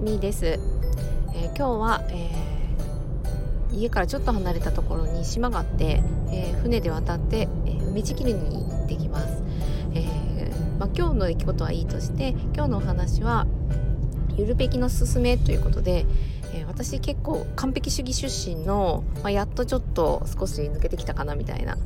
みです、えー、今日は、えー、家からちょっと離れたところに島があって、えー、船で渡って、え海地切りに行ってきます、えまあ、今日の出来事はいいとして今日のお話はゆるべきのすすめということで、え私結構完璧主義出身の、まあ、やっとちょっと少し抜けてきたかなみたいな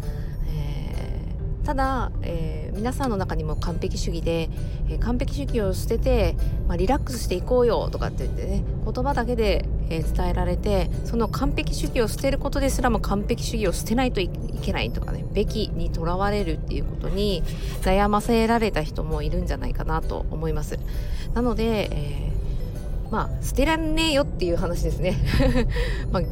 ただ、えー、皆さんの中にも完璧主義で、えー、完璧主義を捨てて、まあ、リラックスしていこうよとかって言ってね言葉だけで、えー、伝えられてその完璧主義を捨てることですらも完璧主義を捨てないといけないとかねべきにとらわれるっていうことに悩ませられた人もいるんじゃないかなと思います。なので、えまあ捨てらんねえよっていう話ですね。まあ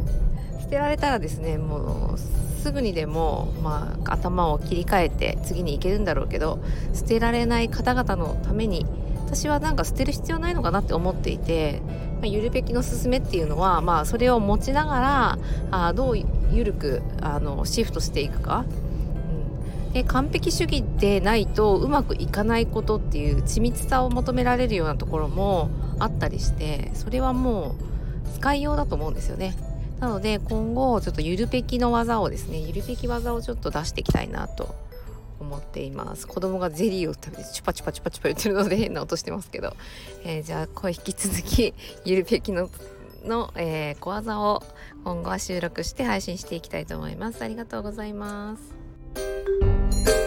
捨てられたらですねもうすぐにでも、まあ、頭を切り替えて次に行けるんだろうけど捨てられない方々のために私はなんか捨てる必要ないのかなって思っていて、まあ、ゆるべきのすすめっていうのは、まあ、それを持ちながらあどうゆるくあのシフトしていくか、で完璧主義でないとうまくいかないことっていう緻密さを求められるようなところもあったりしてそれはもう使いようだと思うんですよね。なので今後ちょっとゆるぺきの技をですねゆるぺき技をちょっと出していきたいなと思っています。子供がゼリーを食べてチュパチュパチュパチュパ言ってるので変な音してますけど、えー、じゃあこれ引き続きゆるぺきのの、えー、小技を今後は収録して配信していきたいと思います。ありがとうございます。